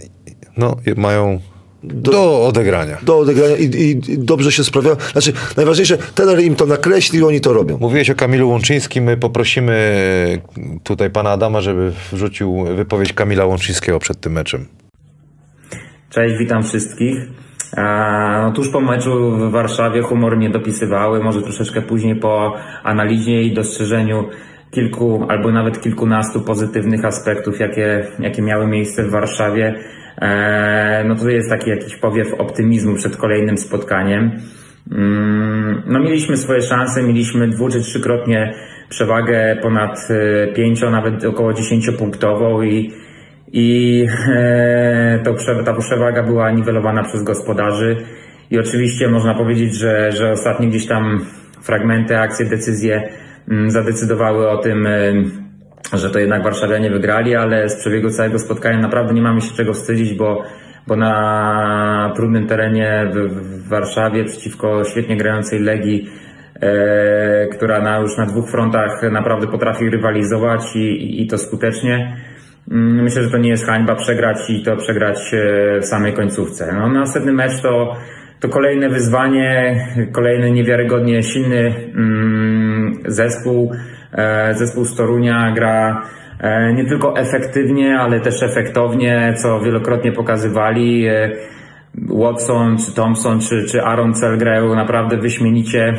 no, mają do, odegrania. do odegrania i, i dobrze się sprawiają. Znaczy, najważniejsze, trener im to nakreślił, oni to robią. Mówiłeś o Kamilu Łączyńskim. My poprosimy tutaj pana Adama, żeby wrzucił wypowiedź Kamila Łączyńskiego przed tym meczem. Cześć, witam wszystkich. No, tuż po meczu w Warszawie humor mnie dopisywały, może troszeczkę później po analizie i dostrzeżeniu kilku albo nawet kilkunastu pozytywnych aspektów, jakie, jakie miały miejsce w Warszawie. E, No to jest taki jakiś powiew optymizmu przed kolejnym spotkaniem. Mm, No mieliśmy swoje szanse, mieliśmy dwu czy trzykrotnie przewagę ponad e, pięcio, nawet około dziesięciopunktową i i e, to, ta przewaga była niwelowana przez gospodarzy i oczywiście można powiedzieć, że, że ostatnie gdzieś tam fragmenty, akcje, decyzje mm, zadecydowały o tym, e, że to jednak Warszawianie wygrali, ale z przebiegu całego spotkania naprawdę nie mamy się czego wstydzić, bo, bo na trudnym terenie w, w Warszawie przeciwko świetnie grającej Legii e, która na, już na dwóch frontach naprawdę potrafi rywalizować i, i to skutecznie. Mm, Myślę, że to nie jest hańba przegrać i to przegrać e, w samej końcówce. No, następny mecz to, to kolejne wyzwanie, kolejny niewiarygodnie silny mm, zespół. E, Zespół z Torunia gra e, nie tylko efektywnie, ale też efektownie, co wielokrotnie pokazywali. Watson, czy Thompson, czy, czy Aaron Cell grają naprawdę wyśmienicie.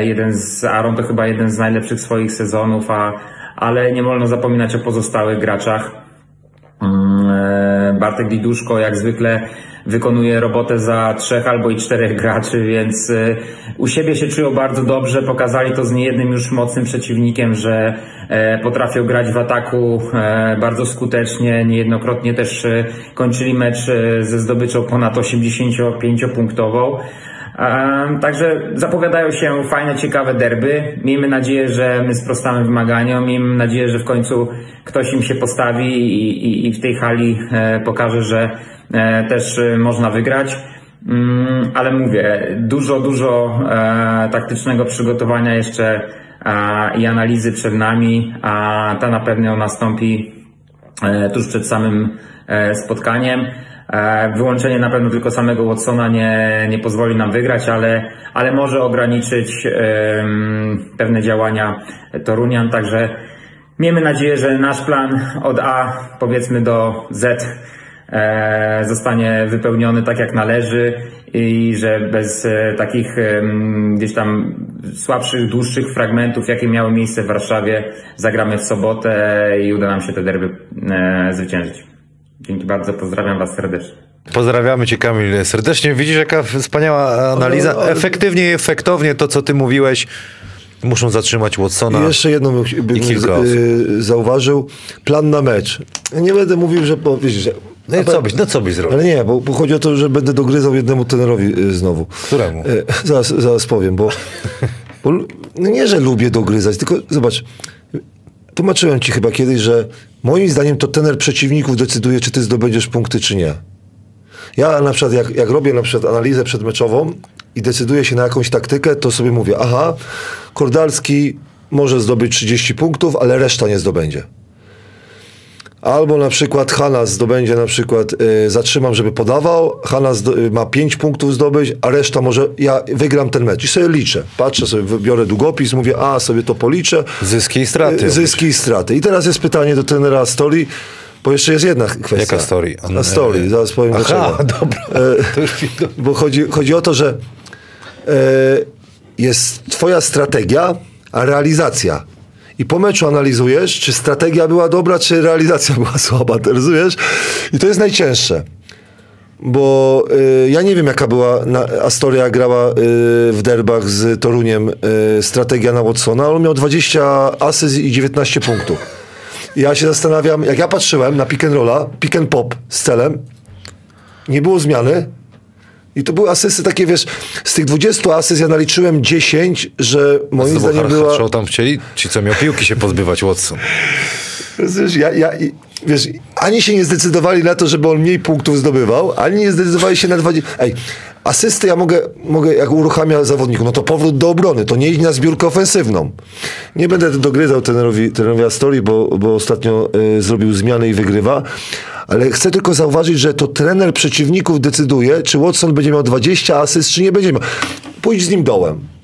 Jeden z Aaron to chyba jeden z najlepszych swoich sezonów, a, ale nie wolno zapominać o pozostałych graczach. Mm, e, Bartek Liduszko jak zwykle wykonuje robotę za trzech albo i czterech graczy, więc e, u siebie się czują bardzo dobrze. Pokazali to z niejednym już mocnym przeciwnikiem, że e, potrafią grać w ataku bardzo skutecznie. Niejednokrotnie też kończyli mecz ze zdobyczą ponad 85-punktową. Także zapowiadają się fajne, ciekawe derby. Miejmy nadzieję, że my sprostamy wymaganiom. Miejmy nadzieję, że w końcu ktoś im się postawi i, i, i w tej hali e, pokaże, że e, też e, można wygrać. Mm, Ale mówię, dużo, dużo taktycznego przygotowania jeszcze i analizy przed nami, a ta na pewno nastąpi tuż przed samym spotkaniem. E, Wyłączenie na pewno tylko samego Watsona nie, nie pozwoli nam wygrać, ale, ale może ograniczyć pewne działania Torunian, także miejmy nadzieję, że nasz plan od A powiedzmy do Z e, zostanie wypełniony tak jak należy i że bez e, takich gdzieś tam słabszych, dłuższych fragmentów, jakie miały miejsce w Warszawie, zagramy w sobotę i uda nam się te derby zwyciężyć. Dzięki bardzo, pozdrawiam Was serdecznie. Pozdrawiamy cię Kamil serdecznie. Widzisz jaka wspaniała analiza. Ale- Efektywnie i efektownie to, co ty mówiłeś. Muszą zatrzymać Watsona. I jeszcze jedną bym, z- y, zauważył. Plan na mecz. Nie będę mówił, że... Bo, wiesz, że No i co byś, no co byś zrobił? Ale nie, bo, bo chodzi o to, że będę dogryzał jednemu trenerowi y, znowu. Któremu? Y, zaraz, zaraz powiem, bo, bo no nie, że lubię dogryzać, tylko zobacz, tłumaczyłem ci chyba kiedyś, że moim zdaniem to trener przeciwników decyduje, czy ty zdobędziesz punkty, czy nie. Ja na przykład, jak, jak robię na przykład analizę przedmeczową i decyduję się na jakąś taktykę, to sobie mówię, aha, Kordalski może zdobyć 30 punktów, ale reszta nie zdobędzie. Albo na przykład Hanna zdobędzie na przykład, y, zatrzymam, żeby podawał, Hanna zdo, y, ma 5 punktów zdobyć, a reszta może, ja wygram ten mecz i sobie liczę. Patrzę sobie, biorę długopis, mówię, a sobie to policzę. Zyski i straty. Y, Zyski i straty. I teraz jest pytanie do trenera Astori, bo jeszcze jest jedna kwestia. Jaka story? Na story, zaraz powiem Aha, dlaczego. dobra. Już do... Bo chodzi, chodzi o to, że e, jest twoja strategia, a realizacja. I po meczu analizujesz, czy strategia była dobra, czy realizacja była słaba, rozumiesz? I to jest najcięższe. Bo e, ja nie wiem, jaka była na, Astoria grała e, w derbach z Toruniem e, strategia na Watsona, ale on miał 20 asyst i 19 punktów. Ja się zastanawiam, jak ja patrzyłem na pick and rolla, pick and pop z celem, nie było zmiany. I to były asysty takie, wiesz, z tych 20 asyst ja naliczyłem 10, że moim zdaniem była... Tam chcieli? Ci, co miał piłki się pozbywać, Watson. Wiesz, ja, ja, wiesz, ani się nie zdecydowali na to, żeby on mniej punktów zdobywał, ani nie zdecydowali się na 20... Ej, asysty ja mogę, mogę jak uruchamia zawodniku, no to powrót do obrony, to nie idź na zbiórkę ofensywną. Nie będę dogryzał trenerowi, trenerowi Astorii, bo, bo ostatnio y, zrobił zmiany i wygrywa, ale chcę tylko zauważyć, że to trener przeciwników decyduje, czy Watson będzie miał 20 asyst, czy nie będzie miał. Pójdź z nim dołem.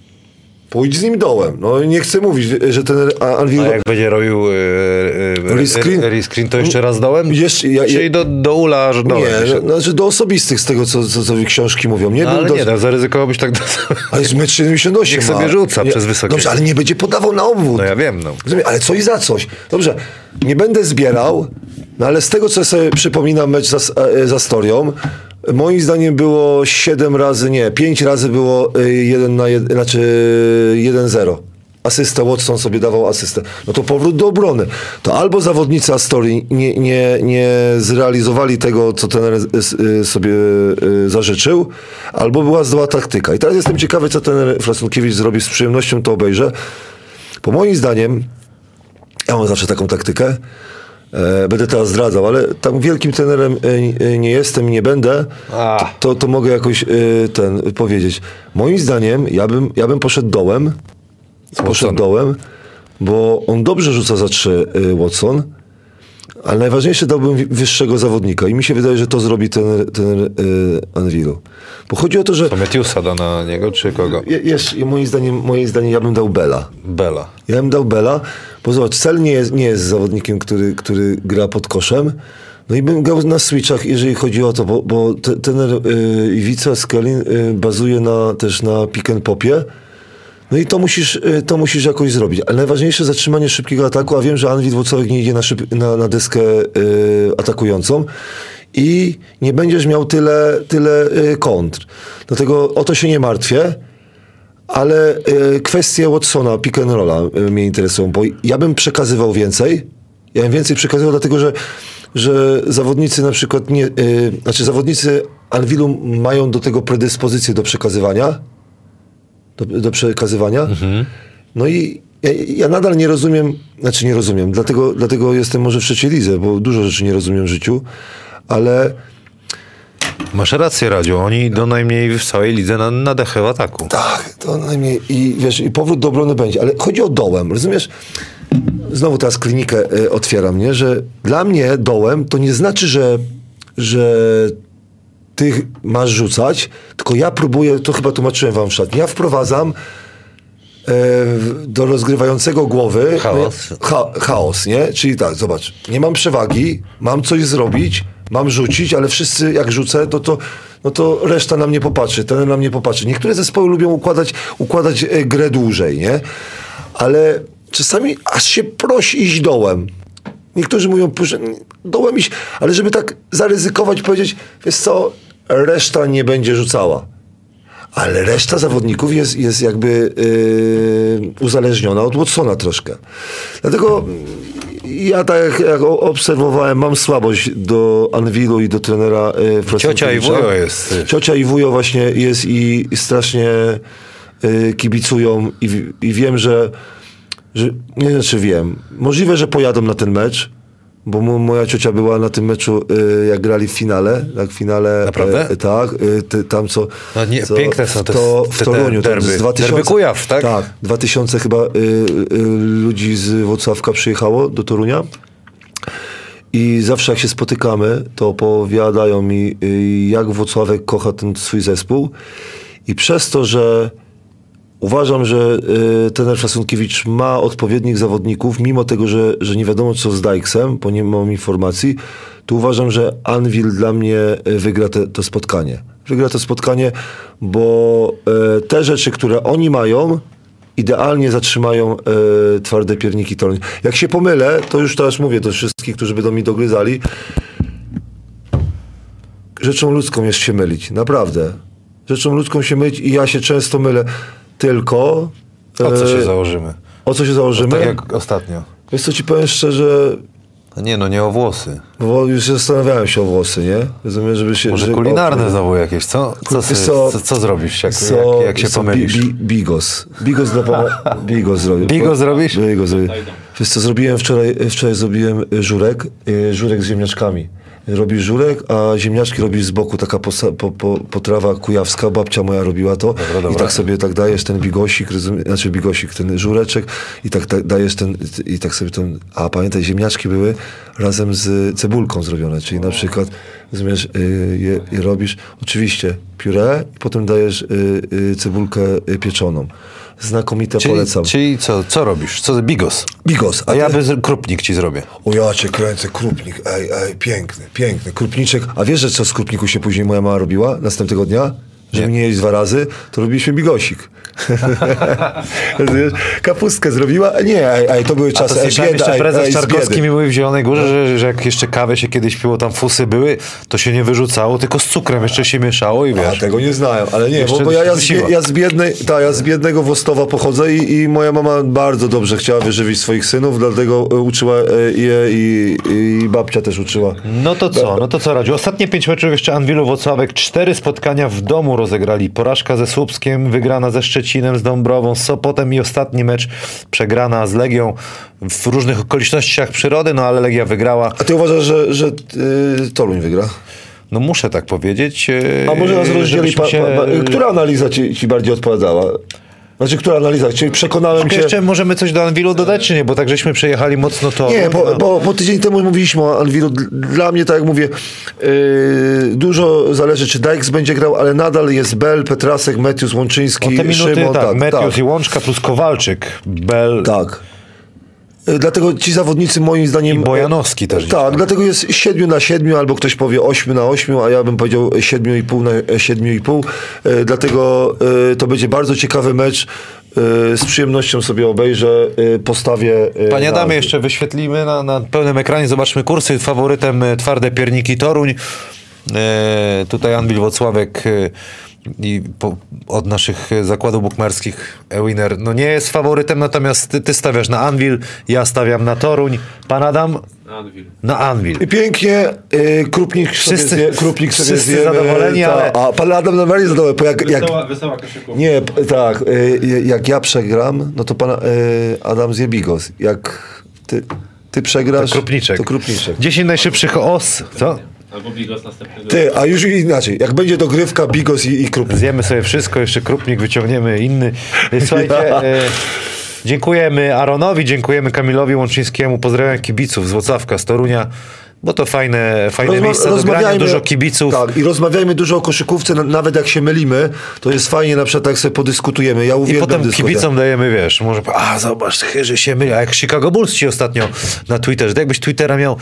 Pójdź z nim dołem. No nie chcę mówić, że ten Anvil... A jak będzie robił e, e, Rescreen? re- rescreen, to jeszcze raz dołem? Jeszcze- ja- Czyli do, do ula aż dołem. Nie, no, znaczy do osobistych z tego, co, co, co książki mówią. Nie No, był ale do... nie, no, zaryzykowałbyś tak do... Ale jest 1,78 Niech sobie rzuca nie, przez wysokie. Dobrze, ale nie będzie podawał na obwód. No ja wiem, no. Rozumiem, ale coś za coś. Dobrze, nie będę zbierał, no ale z tego, co sobie przypominam mecz za, e, za Storią, moim zdaniem było 7 razy, nie, 5 razy było 1 na 1, znaczy 1-0. Asystę, Watson sobie dawał asystę. No to powrót do obrony. To albo zawodnicy Astorii nie, nie, nie zrealizowali tego, co trener y, y, sobie y, zażyczył, albo była zła taktyka. I teraz jestem ciekawy, co trener Frasunkiewicz zrobi. Z przyjemnością to obejrzę. Bo moim zdaniem, ja mam zawsze taką taktykę, będę teraz zdradzał, ale tam wielkim trenerem e, e, nie jestem i nie będę, A. to, to mogę jakoś e, ten powiedzieć. Moim zdaniem, ja bym, ja bym poszedł dołem, poszedł dołem, bo on dobrze rzuca za trzy e, Watson, ale najważniejsze dałbym wyższego zawodnika i mi się wydaje, że to zrobi ten, ten e, Anvilu. Bo chodzi o to, że To Metiusa da na niego, czy kogo? je, jest, moim, zdaniem, moim zdaniem ja bym dał Bela. Bela. Ja bym dał Bela, bo zobacz, Cel nie jest, nie jest zawodnikiem, który, który gra pod koszem. No i bym grał na switchach, jeżeli chodzi o to, bo, bo te- trener y, Iwica Skelin y, bazuje na, też na pick and popie. No i to musisz, y, to musisz jakoś zrobić. Ale najważniejsze zatrzymanie szybkiego ataku, a wiem, że Anwit Włocławek nie idzie na, szyb, na, na deskę y, atakującą i nie będziesz miał tyle, tyle y, kontr. Dlatego o to się nie martwię. Ale kwestie Watsona, pick and rolla mnie interesują, bo ja bym przekazywał więcej. Ja bym więcej przekazywał, dlatego że, że zawodnicy na przykład nie, znaczy zawodnicy Anwilu mają do tego predyspozycję do przekazywania. Do, do przekazywania. No i ja, ja nadal nie rozumiem, znaczy nie rozumiem, dlatego, dlatego jestem może w trzeciej lidze, bo dużo rzeczy nie rozumiem w życiu, ale Masz rację, Radziu. Oni do najmniej w całej lidze na, na dechę w ataku. Tak, to najmniej i wiesz, i powrót do obrony będzie, ale chodzi o dołem, rozumiesz? Znowu teraz klinikę y, otwieram, nie? Że dla mnie dołem to nie znaczy, że, że ty masz rzucać, tylko ja próbuję, to chyba tłumaczyłem wam w szatni, ja wprowadzam e, do rozgrywającego głowy Chaos. no, cha, chaos, nie? Czyli tak, zobacz, nie mam przewagi, mam coś zrobić, mam rzucić, ale wszyscy jak rzucę, to, to, no to reszta na mnie popatrzy, ten na mnie popatrzy. Niektóre zespoły lubią układać, układać e, grę dłużej, nie? Ale czasami aż się prosi iść dołem. Niektórzy mówią, proszę, dołem iść, ale żeby tak zaryzykować, powiedzieć, wiesz co, reszta nie będzie rzucała. Ale reszta zawodników jest, jest jakby yy, uzależniona od Watsona troszkę. Dlatego ja tak jak, obserwowałem, mam słabość do Anwilu i do trenera yy, Ciocia i wujo jest. Ciocia i wujo właśnie jest i, strasznie y, kibicują i, i wiem, że, że nie znaczy wiem, możliwe, że pojadą na ten mecz, bo mo, moja ciocia była na tym meczu, y, jak grali w finale, tak w finale. Naprawdę? y, tak, y, ty, tam co... No nie, co piękne są te- to te- w te Toruniu, tam derby. z 2000, Derby Kujaw, tak? Tak, 2000 chyba y, y, ludzi z Włocławka przyjechało do Torunia. I zawsze jak się spotykamy, to opowiadają mi, y, jak Włocławek kocha ten swój zespół. I przez to, że uważam, że y, trener Fasunkiewicz ma odpowiednich zawodników, mimo tego, że, że nie wiadomo co z Dykesem, bo nie mam informacji, to uważam, że Anvil dla mnie y, wygra te, to spotkanie. Wygra to spotkanie, bo y, te rzeczy, które oni mają, idealnie zatrzymają e, twarde pierniki Toruń. Jak się pomylę, to już teraz mówię do wszystkich, którzy będą mi dogryzali. Rzeczą ludzką jest się mylić, naprawdę. Rzeczą ludzką się mylić i ja się często mylę. Tylko... O co się e, założymy? O co się założymy? Tak jak ostatnio. Wiesz co ci powiem szczerze, No Nie no, nie o włosy. bo już zastanawiałem się o włosy, nie? Rozumiem, żeby się... Może że- kulinarne o- znowu jakieś, co? Co, co- co, zrobisz, jak, Co- jak, jak się co, pomylisz? Bi, bi, bigos. Bigos dla pana. Bigos zrobię. Bigos zrobisz? Bigos zrobię. Wiesz co, zrobiłem wczoraj, wczoraj zrobiłem żurek, y, żurek z ziemniaczkami. Robisz żurek, a ziemniaczki robisz z boku, taka posa, po, po, potrawa kujawska, babcia moja robiła to. dobra. I tak sobie tak dajesz ten bigosik, rozumie, znaczy bigosik, ten żureczek i tak, tak dajesz ten, i tak sobie ten, a pamiętaj, ziemniaczki były razem z cebulką zrobione, czyli na przykład, rozumiesz, y, je, je robisz, oczywiście pióre i potem dajesz y, y, cebulkę pieczoną. Znakomite Czyli, polecam. czyli co, co robisz? Co bigos? Bigos, A ja ty- bez krupnik ci zrobię. o ja cię kręcę, krupnik, ej, ej, piękny, piękny, krupniczek. A wiesz, że co z krupniku się później moja mama robiła następnego dnia? Żeby Nie. nie jeść dwa razy, to robiliśmy bigosik. Kapustkę zrobiła, a nie, ej, to były A czasy, to słyszałem bieda, jeszcze prezes Czarkowski mi mówił w Zielonej Górze, że, że jak jeszcze kawę się kiedyś piło, tam fusy były, to się nie wyrzucało, tylko z cukrem jeszcze się mieszało i A wiesz. tego nie znałem, ale nie, bo, bo ja, ja, z, ja, z biednej, ta, ja z biednego Wostowa pochodzę i, i moja mama bardzo dobrze chciała wyżywić swoich synów, dlatego e, uczyła e, je i, i babcia też uczyła. No to co, no to co Radziu? Ostatnie pięć meczów jeszcze Anwilu Włocławek. Cztery spotkania w domu rozegrali. Porażka ze Słupskiem, wygrana ze Szczecinem, z Dąbrową, z Sopotem i ostatni mecz przegrana z Legią w różnych okolicznościach przyrody, no ale Legia wygrała. A ty uważasz, że, że y, Toruń wygra? No muszę tak powiedzieć. A może nas yy, rozdzieli, pa, się- pa, pa, która analiza ci, ci bardziej odpowiadała? Znaczy, która analiza? Czyli przekonałem Czy cię... jeszcze możemy coś do Anwilu dodać, czy nie? Bo tak żeśmy przejechali mocno to. Nie, bo, no. bo, bo tydzień temu mówiliśmy o Anwilu. Dla mnie, tak jak mówię, yy, dużo zależy, czy Dykes będzie grał, ale nadal jest Bell, Petrasek, Metius, Łączyński, O te minuty, Szymon. tak, tak, Metius tak, i Łączka plus Kowalczyk, Bel. tak. Yy, Dlatego ci zawodnicy moim zdaniem... I Bojanowski też Tak, dlatego jest 7 na 7, albo ktoś powie 8 na 8, a ja bym powiedział 7,5 na 7,5. Yy, Dlatego yy, to będzie bardzo ciekawy mecz. Z przyjemnością sobie obejrzę, postawię... Panie na- Adamie, jeszcze wyświetlimy na, na pełnym ekranie, zobaczmy kursy. Faworytem e, twarde pierniki Toruń. E, tutaj Anwil Wocławek e, i po, od naszych zakładów bukmerskich Ewiner no nie jest faworytem, natomiast ty, ty stawiasz na Anwil, ja stawiam na Toruń. Pan Adam Anvil. na Anwil. I Pięknie, y, Krupnik Wszyscy- sobie zje, Krupnik sobie wszyscy zjemy, zadowoleni, ta, ale- A pan Adam najbardziej zadowolony, bo jak, jak, Wesoła, wesoła nie, tak, y, jak ja przegram, no to pan y, Adam zje bigos. Jak ty, ty przegrasz, Krupniczek. to Krupniczek. 10 najszybszych os. Co? Albo Bigos następnego Ty, a już inaczej, jak będzie dogrywka, bigos i, i Krupnik. Zjemy sobie wszystko, jeszcze krupnik wyciągniemy inny. Słuchajcie, e, dziękujemy Aronowi, dziękujemy Kamilowi Łączyńskiemu, pozdrawiam kibiców z Włocławka, z Torunia, bo to fajne, fajne Rozma- miejsce do grania, dużo kibiców. Tak, i rozmawiajmy dużo o koszykówce, na- nawet jak się mylimy, to jest fajnie na przykład jak sobie podyskutujemy. Ja I uwielbiam potem dyskutować. kibicom dajemy, wiesz, może, a zobacz, że się myli, a jak Chicago Bulls ci ostatnio na Twitterze, to jakbyś Twittera miał,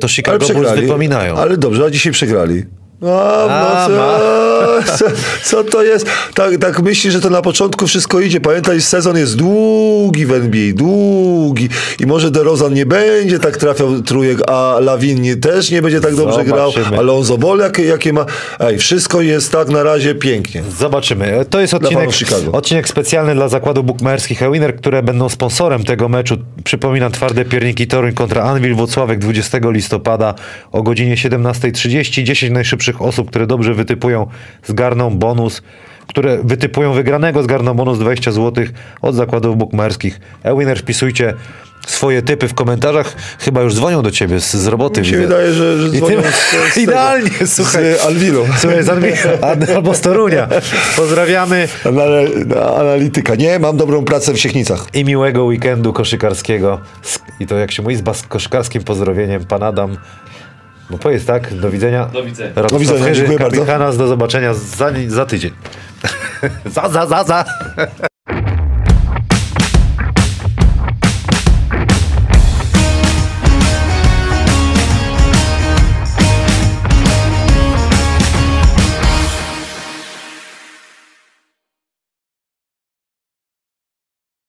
to Chicago Bulls wypominają. Ale dobrze, a dzisiaj przegrali. A, A, no co, co, co to jest? Tak, tak myśli, że to na początku wszystko idzie. Pamiętaj, sezon jest długi w NBA, długi. I może DeRozan nie będzie tak trafiał trójek, a Lawin nie, też nie będzie tak dobrze grał. Zobaczymy. Alonso Ball jakie, jakie ma. Ej, wszystko jest tak na razie pięknie. Zobaczymy. To jest odcinek, odcinek specjalny dla zakładu bukmacherskich Ewiner, które będą sponsorem tego meczu. Przypominam, twarde pierniki Toruń kontra Anwil Włocławek 20 listopada o godzinie 17.30. 10 najszybszych osób, które dobrze wytypują, zgarną bonus które wytypują wygranego, zgarną bonus 20 zł od zakładów bukmacherskich. E-winner, wpisujcie swoje typy w komentarzach. Chyba już dzwonią do ciebie z, z roboty. Mi się wydaje, że, że dzwonią z, z tego, Idealnie, słuchaj. Z Alvilo. Słuchaj, z albo z Torunia. Pozdrawiamy Anal- na analityka. Nie, mam dobrą pracę w Siechnicach. i miłego weekendu koszykarskiego. I to jak się mówi, z koszykarskim pozdrowieniem. Pan Adam. Bo powiedz tak, do widzenia. Do widzenia. Do widzenia, dziękuję bardzo. kapitan, do zobaczenia za, za tydzień. za, za, za, za.